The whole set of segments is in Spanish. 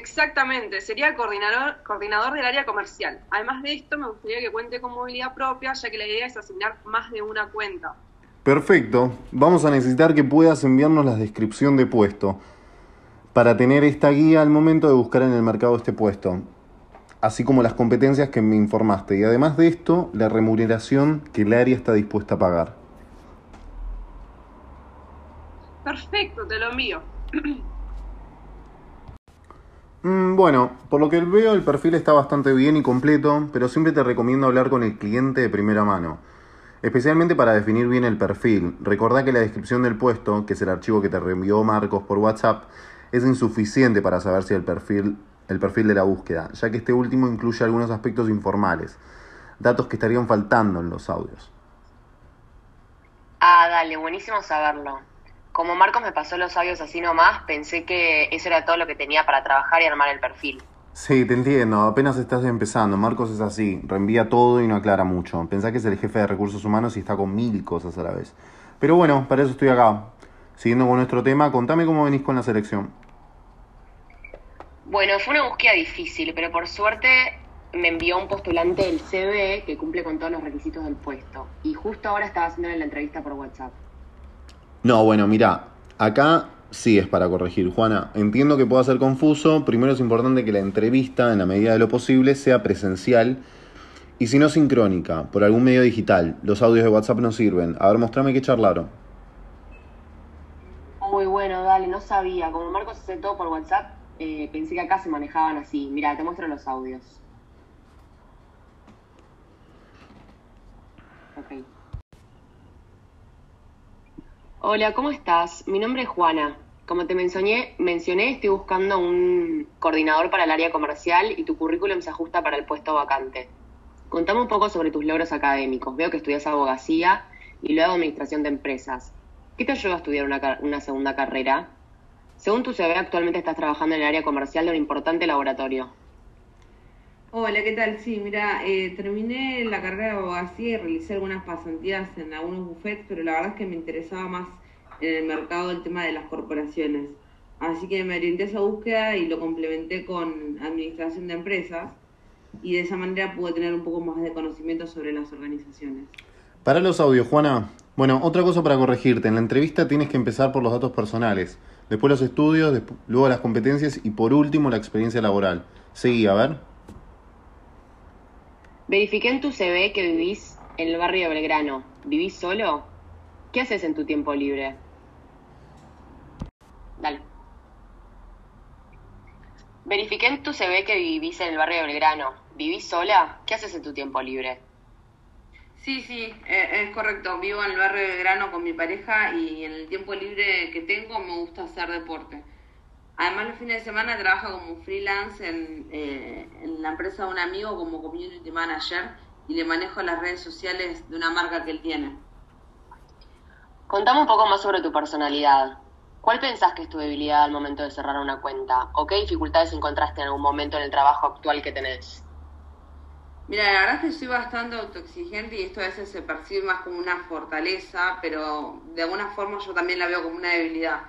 Exactamente, sería coordinador, coordinador del área comercial. Además de esto, me gustaría que cuente con movilidad propia, ya que la idea es asignar más de una cuenta. Perfecto, vamos a necesitar que puedas enviarnos la descripción de puesto para tener esta guía al momento de buscar en el mercado este puesto, así como las competencias que me informaste y además de esto, la remuneración que el área está dispuesta a pagar. Perfecto, te lo envío. Mm, bueno, por lo que veo el perfil está bastante bien y completo, pero siempre te recomiendo hablar con el cliente de primera mano, especialmente para definir bien el perfil. Recordá que la descripción del puesto, que es el archivo que te reenvió Marcos por WhatsApp, es insuficiente para saber si el perfil, el perfil de la búsqueda, ya que este último incluye algunos aspectos informales, datos que estarían faltando en los audios. Ah, dale, buenísimo saberlo. Como Marcos me pasó los audios así nomás, pensé que eso era todo lo que tenía para trabajar y armar el perfil. Sí, te entiendo, apenas estás empezando. Marcos es así, reenvía todo y no aclara mucho. Pensá que es el jefe de recursos humanos y está con mil cosas a la vez. Pero bueno, para eso estoy acá. Siguiendo con nuestro tema, contame cómo venís con la selección. Bueno, fue una búsqueda difícil, pero por suerte me envió un postulante del CV que cumple con todos los requisitos del puesto. Y justo ahora estaba haciendo la entrevista por WhatsApp. No, bueno, mira, acá sí es para corregir, Juana. Entiendo que pueda ser confuso. Primero es importante que la entrevista, en la medida de lo posible, sea presencial y si no sincrónica, por algún medio digital. Los audios de WhatsApp no sirven. A ver, mostrame qué charlaron. Muy bueno, dale, no sabía. Como Marcos hace todo por WhatsApp, eh, pensé que acá se manejaban así. Mira, te muestro los audios. Ok. Hola, ¿cómo estás? Mi nombre es Juana. Como te mencioné, mencioné, estoy buscando un coordinador para el área comercial y tu currículum se ajusta para el puesto vacante. Contame un poco sobre tus logros académicos. Veo que estudias abogacía y luego administración de empresas. ¿Qué te ayudó a estudiar una, una segunda carrera? Según tu CV, actualmente estás trabajando en el área comercial de un importante laboratorio. Hola, ¿qué tal? Sí, mira, eh, terminé la carrera de abogacía y realicé algunas pasantías en algunos buffets, pero la verdad es que me interesaba más en el mercado el tema de las corporaciones. Así que me orienté a esa búsqueda y lo complementé con administración de empresas y de esa manera pude tener un poco más de conocimiento sobre las organizaciones. Para los audios, Juana. Bueno, otra cosa para corregirte. En la entrevista tienes que empezar por los datos personales, después los estudios, luego las competencias y por último la experiencia laboral. Seguí, a ver. Verifiqué en tu CV que vivís en el barrio de Belgrano. ¿Vivís solo? ¿Qué haces en tu tiempo libre? Dale. Verifiqué en tu CV que vivís en el barrio de Belgrano. ¿Vivís sola? ¿Qué haces en tu tiempo libre? Sí, sí, eh, es correcto. Vivo en el barrio de Belgrano con mi pareja y en el tiempo libre que tengo me gusta hacer deporte. Además, los fines de semana trabajo como freelance en, eh, en, la empresa de un amigo como community manager y le manejo las redes sociales de una marca que él tiene. Contame un poco más sobre tu personalidad. ¿Cuál pensás que es tu debilidad al momento de cerrar una cuenta? ¿O qué dificultades encontraste en algún momento en el trabajo actual que tenés? Mira, la verdad es que soy bastante autoexigente y esto a veces se percibe más como una fortaleza, pero de alguna forma yo también la veo como una debilidad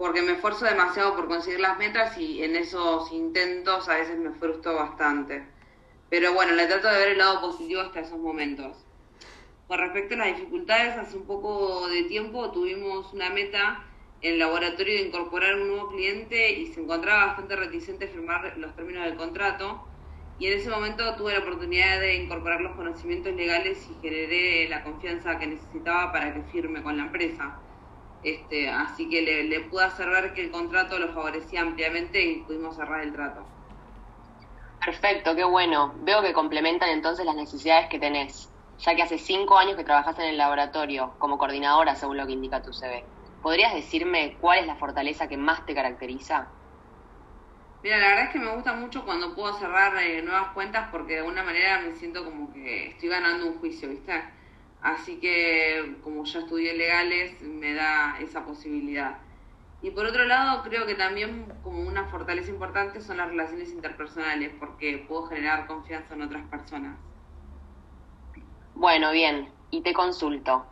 porque me esfuerzo demasiado por conseguir las metas y en esos intentos a veces me frustro bastante. Pero bueno, le trato de ver el lado positivo hasta esos momentos. Con respecto a las dificultades, hace un poco de tiempo tuvimos una meta en el laboratorio de incorporar un nuevo cliente y se encontraba bastante reticente a firmar los términos del contrato. Y en ese momento tuve la oportunidad de incorporar los conocimientos legales y generé la confianza que necesitaba para que firme con la empresa. Este, así que le, le pude hacer ver que el contrato lo favorecía ampliamente y pudimos cerrar el trato. Perfecto, qué bueno. Veo que complementan entonces las necesidades que tenés, ya que hace cinco años que trabajas en el laboratorio como coordinadora, según lo que indica tu CV. ¿Podrías decirme cuál es la fortaleza que más te caracteriza? Mira, la verdad es que me gusta mucho cuando puedo cerrar eh, nuevas cuentas porque de alguna manera me siento como que estoy ganando un juicio, ¿viste? Así que como ya estudié legales, me da esa posibilidad. Y por otro lado, creo que también como una fortaleza importante son las relaciones interpersonales, porque puedo generar confianza en otras personas. Bueno, bien, y te consulto.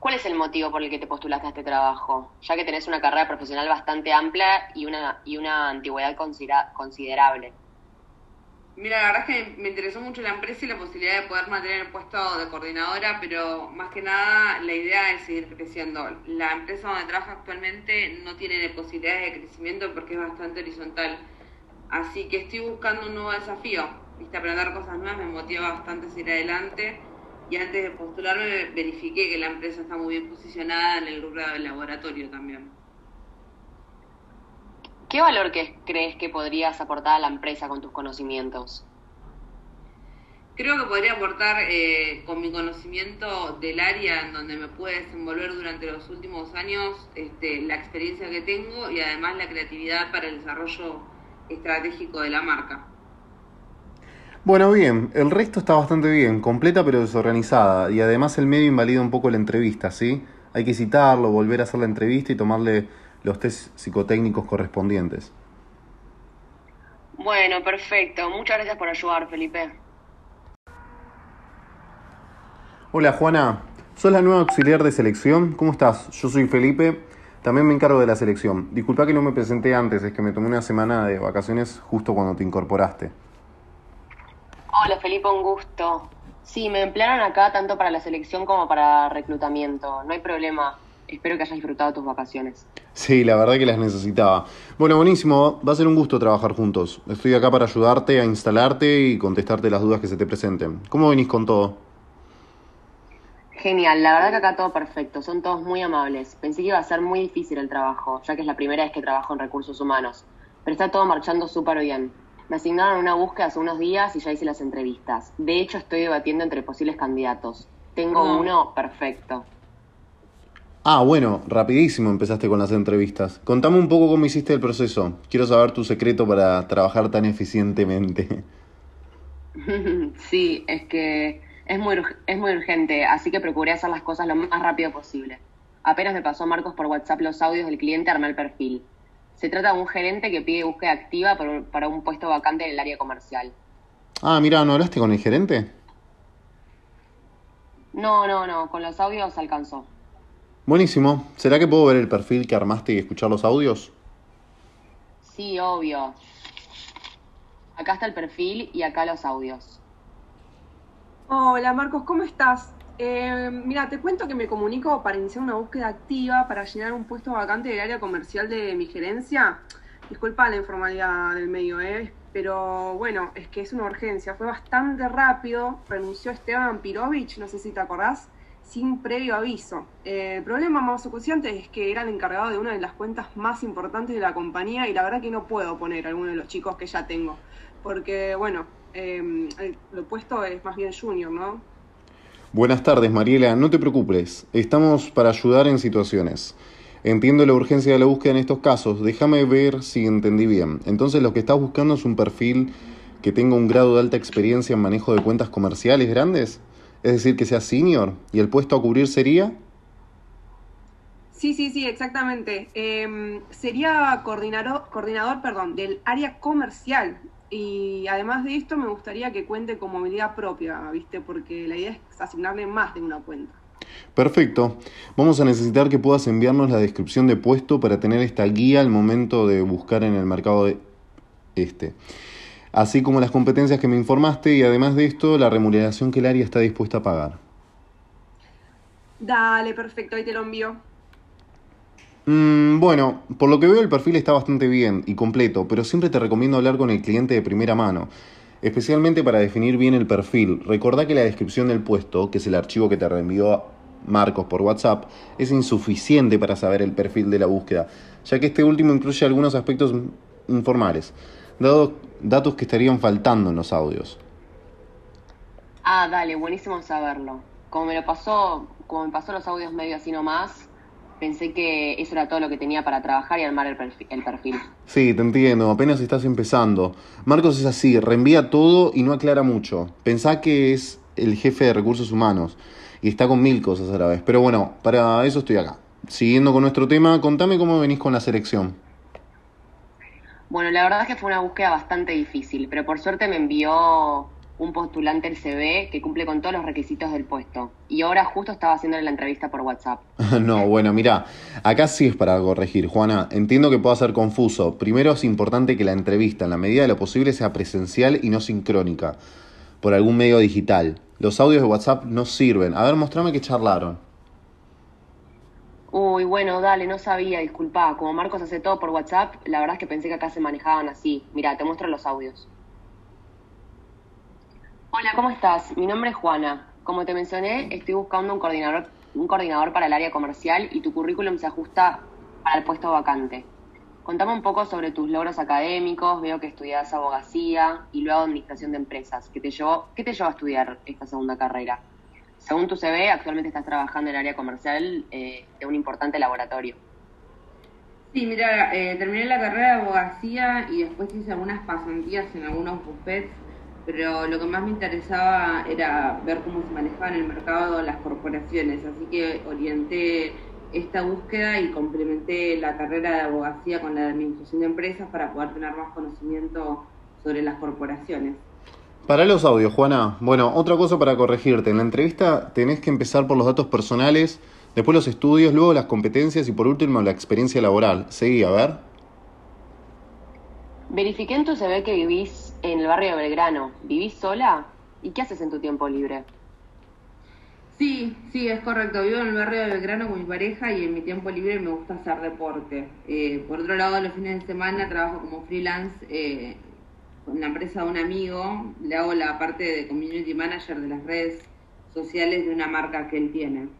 ¿Cuál es el motivo por el que te postulaste a este trabajo? Ya que tenés una carrera profesional bastante amplia y una, y una antigüedad considerable. Mira, la verdad es que me interesó mucho la empresa y la posibilidad de poder mantener el puesto de coordinadora, pero más que nada la idea es seguir creciendo. La empresa donde trabajo actualmente no tiene posibilidades de crecimiento porque es bastante horizontal. Así que estoy buscando un nuevo desafío. Viste, aprender cosas nuevas me motiva bastante a seguir adelante. Y antes de postularme verifiqué que la empresa está muy bien posicionada en el rubro del laboratorio también. ¿Qué valor que crees que podrías aportar a la empresa con tus conocimientos? Creo que podría aportar eh, con mi conocimiento del área en donde me pude desenvolver durante los últimos años, este, la experiencia que tengo y además la creatividad para el desarrollo estratégico de la marca. Bueno, bien, el resto está bastante bien, completa pero desorganizada y además el medio invalida un poco la entrevista, ¿sí? Hay que citarlo, volver a hacer la entrevista y tomarle los test psicotécnicos correspondientes. Bueno, perfecto. Muchas gracias por ayudar, Felipe. Hola, Juana. ¿Sos la nueva auxiliar de selección? ¿Cómo estás? Yo soy Felipe. También me encargo de la selección. Disculpa que no me presenté antes, es que me tomé una semana de vacaciones justo cuando te incorporaste. Hola, Felipe, un gusto. Sí, me emplearon acá tanto para la selección como para reclutamiento. No hay problema. Espero que hayas disfrutado tus vacaciones. Sí, la verdad que las necesitaba. Bueno, buenísimo. Va a ser un gusto trabajar juntos. Estoy acá para ayudarte a instalarte y contestarte las dudas que se te presenten. ¿Cómo venís con todo? Genial, la verdad que acá todo perfecto, son todos muy amables. Pensé que iba a ser muy difícil el trabajo, ya que es la primera vez que trabajo en recursos humanos, pero está todo marchando súper bien. Me asignaron una búsqueda hace unos días y ya hice las entrevistas. De hecho, estoy debatiendo entre posibles candidatos. Tengo ah. uno perfecto. Ah, bueno, rapidísimo empezaste con las entrevistas. Contame un poco cómo hiciste el proceso. Quiero saber tu secreto para trabajar tan eficientemente. sí, es que es muy, es muy urgente, así que procuré hacer las cosas lo más rápido posible. Apenas me pasó Marcos por WhatsApp los audios del cliente, armé el perfil. Se trata de un gerente que pide búsqueda activa para un puesto vacante en el área comercial. Ah, mira, ¿no hablaste con el gerente? No, no, no, con los audios alcanzó. Buenísimo. ¿Será que puedo ver el perfil que armaste y escuchar los audios? Sí, obvio. Acá está el perfil y acá los audios. Hola Marcos, ¿cómo estás? Eh, mira, te cuento que me comunico para iniciar una búsqueda activa para llenar un puesto vacante del área comercial de mi gerencia. Disculpa la informalidad del medio, ¿eh? pero bueno, es que es una urgencia. Fue bastante rápido. Renunció Esteban Pirovich, no sé si te acordás sin previo aviso. Eh, el problema más acuciante es que era el encargado de una de las cuentas más importantes de la compañía y la verdad que no puedo poner a alguno de los chicos que ya tengo, porque bueno, eh, lo puesto es más bien junior, ¿no? Buenas tardes, Mariela. No te preocupes. Estamos para ayudar en situaciones. Entiendo la urgencia de la búsqueda en estos casos. Déjame ver si entendí bien. Entonces, lo que estás buscando es un perfil que tenga un grado de alta experiencia en manejo de cuentas comerciales grandes. Es decir, que sea senior. ¿Y el puesto a cubrir sería? Sí, sí, sí, exactamente. Em, sería coordinador, coordinador perdón, del área comercial. Y además de esto, me gustaría que cuente con movilidad propia, ¿viste? Porque la idea es asignarle más de una cuenta. Perfecto. Vamos a necesitar que puedas enviarnos la descripción de puesto para tener esta guía al momento de buscar en el mercado de este así como las competencias que me informaste y además de esto la remuneración que el área está dispuesta a pagar. Dale, perfecto, ahí te lo envío. Mm, bueno, por lo que veo el perfil está bastante bien y completo, pero siempre te recomiendo hablar con el cliente de primera mano, especialmente para definir bien el perfil. Recordá que la descripción del puesto, que es el archivo que te reenvió Marcos por WhatsApp, es insuficiente para saber el perfil de la búsqueda, ya que este último incluye algunos aspectos informales dado datos que estarían faltando en los audios. Ah, dale, buenísimo saberlo. Como me lo pasó, como me pasó los audios medio así nomás, pensé que eso era todo lo que tenía para trabajar y armar el perfil, el perfil. Sí, te entiendo, apenas estás empezando. Marcos es así, reenvía todo y no aclara mucho. Pensá que es el jefe de recursos humanos y está con mil cosas a la vez. Pero bueno, para eso estoy acá. Siguiendo con nuestro tema, contame cómo venís con la selección. Bueno, la verdad es que fue una búsqueda bastante difícil, pero por suerte me envió un postulante el CV que cumple con todos los requisitos del puesto. Y ahora justo estaba haciéndole la entrevista por WhatsApp. no, bueno, mira, acá sí es para corregir, Juana. Entiendo que pueda ser confuso. Primero es importante que la entrevista, en la medida de lo posible, sea presencial y no sincrónica, por algún medio digital. Los audios de WhatsApp no sirven. A ver, mostrame que charlaron. Uy, bueno, dale, no sabía, disculpa. Como Marcos hace todo por WhatsApp, la verdad es que pensé que acá se manejaban así. Mira, te muestro los audios. Hola, ¿cómo estás? Mi nombre es Juana. Como te mencioné, estoy buscando un coordinador, un coordinador para el área comercial y tu currículum se ajusta al puesto vacante. Contame un poco sobre tus logros académicos, veo que estudias abogacía y luego administración de empresas. ¿Qué te llevó, qué te llevó a estudiar esta segunda carrera? Según tu CV, actualmente estás trabajando en el área comercial eh, de un importante laboratorio. Sí, mira, eh, terminé la carrera de abogacía y después hice algunas pasantías en algunos buffets pero lo que más me interesaba era ver cómo se manejaban el mercado las corporaciones, así que orienté esta búsqueda y complementé la carrera de abogacía con la de administración de empresas para poder tener más conocimiento sobre las corporaciones. Para los audios, Juana. Bueno, otra cosa para corregirte. En la entrevista tenés que empezar por los datos personales, después los estudios, luego las competencias y por último la experiencia laboral. Seguí, a ver. Verifiqué en tu CV que vivís en el barrio de Belgrano. ¿Vivís sola? ¿Y qué haces en tu tiempo libre? Sí, sí, es correcto. Vivo en el barrio de Belgrano con mi pareja y en mi tiempo libre me gusta hacer deporte. Eh, por otro lado, los fines de semana trabajo como freelance eh, con la empresa de un amigo. Le hago la parte de community manager de las redes sociales de una marca que él tiene.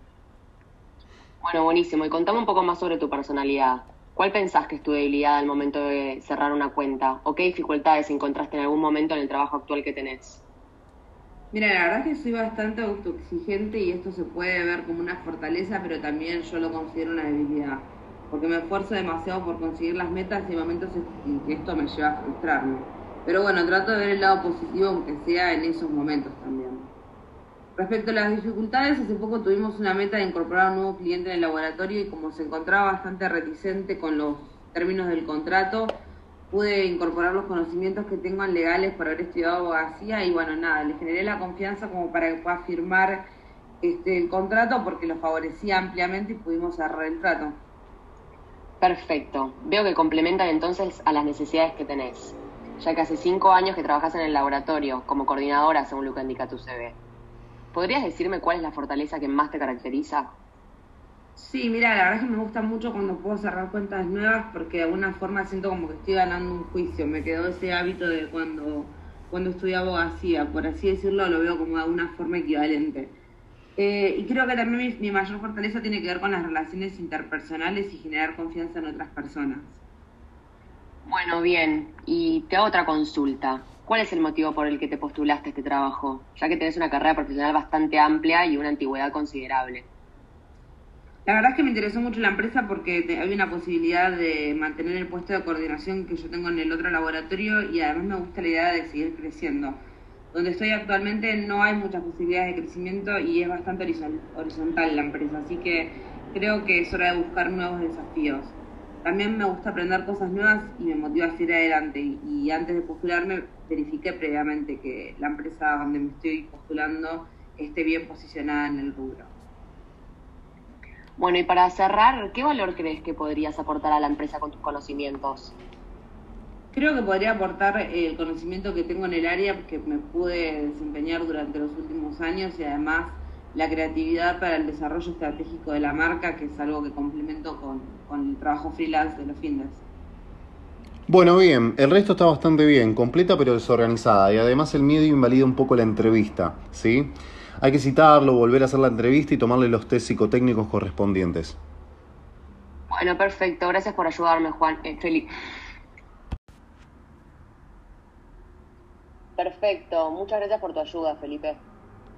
Bueno, buenísimo. Y contame un poco más sobre tu personalidad. ¿Cuál pensás que es tu debilidad al momento de cerrar una cuenta? ¿O qué dificultades encontraste en algún momento en el trabajo actual que tenés? Mira, la verdad es que soy bastante autoexigente y esto se puede ver como una fortaleza, pero también yo lo considero una debilidad, porque me esfuerzo demasiado por conseguir las metas y hay momentos en que esto me lleva a frustrarme. Pero bueno, trato de ver el lado positivo, aunque sea en esos momentos también. Respecto a las dificultades, hace poco tuvimos una meta de incorporar a un nuevo cliente en el laboratorio y como se encontraba bastante reticente con los términos del contrato, pude incorporar los conocimientos que tengo en legales por haber estudiado abogacía y bueno, nada, le generé la confianza como para que pueda firmar este, el contrato porque lo favorecía ampliamente y pudimos cerrar el trato. Perfecto. Veo que complementan entonces a las necesidades que tenés, ya que hace cinco años que trabajas en el laboratorio como coordinadora según lo que indica tu CV. ¿Podrías decirme cuál es la fortaleza que más te caracteriza? Sí, mira, la verdad es que me gusta mucho cuando puedo cerrar cuentas nuevas porque de alguna forma siento como que estoy ganando un juicio. Me quedó ese hábito de cuando, cuando estudié abogacía, por así decirlo, lo veo como de alguna forma equivalente. Eh, y creo que también mi, mi mayor fortaleza tiene que ver con las relaciones interpersonales y generar confianza en otras personas. Bueno, bien. Y te hago otra consulta. ¿Cuál es el motivo por el que te postulaste a este trabajo? Ya que tenés una carrera profesional bastante amplia y una antigüedad considerable. La verdad es que me interesó mucho la empresa porque hay una posibilidad de mantener el puesto de coordinación que yo tengo en el otro laboratorio y además me gusta la idea de seguir creciendo. Donde estoy actualmente no hay muchas posibilidades de crecimiento y es bastante horizontal la empresa, así que creo que es hora de buscar nuevos desafíos. También me gusta aprender cosas nuevas y me motiva a seguir adelante. Y, antes de postularme, verifiqué previamente que la empresa donde me estoy postulando esté bien posicionada en el rubro. Bueno, y para cerrar, ¿qué valor crees que podrías aportar a la empresa con tus conocimientos? Creo que podría aportar el conocimiento que tengo en el área que me pude desempeñar durante los últimos años y además la creatividad para el desarrollo estratégico de la marca, que es algo que complemento con, el trabajo freelance de los fines. Bueno, bien, el resto está bastante bien, completa pero desorganizada y además el miedo invalida un poco la entrevista, ¿sí? Hay que citarlo, volver a hacer la entrevista y tomarle los test psicotécnicos correspondientes. Bueno, perfecto, gracias por ayudarme, Juan. Eh, Felipe. Perfecto, muchas gracias por tu ayuda, Felipe.